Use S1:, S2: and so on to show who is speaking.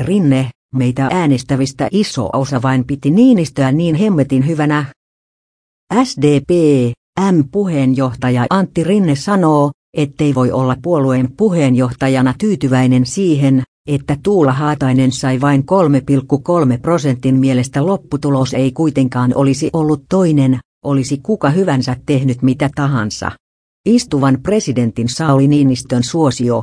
S1: Rinne, meitä äänestävistä iso osa vain piti Niinistöä niin hemmetin hyvänä. SDP, M-puheenjohtaja Antti Rinne sanoo, ettei voi olla puolueen puheenjohtajana tyytyväinen siihen, että Tuula Haatainen sai vain 3,3 prosentin mielestä lopputulos ei kuitenkaan olisi ollut toinen, olisi kuka hyvänsä tehnyt mitä tahansa. Istuvan presidentin Sauli Niinistön suosio,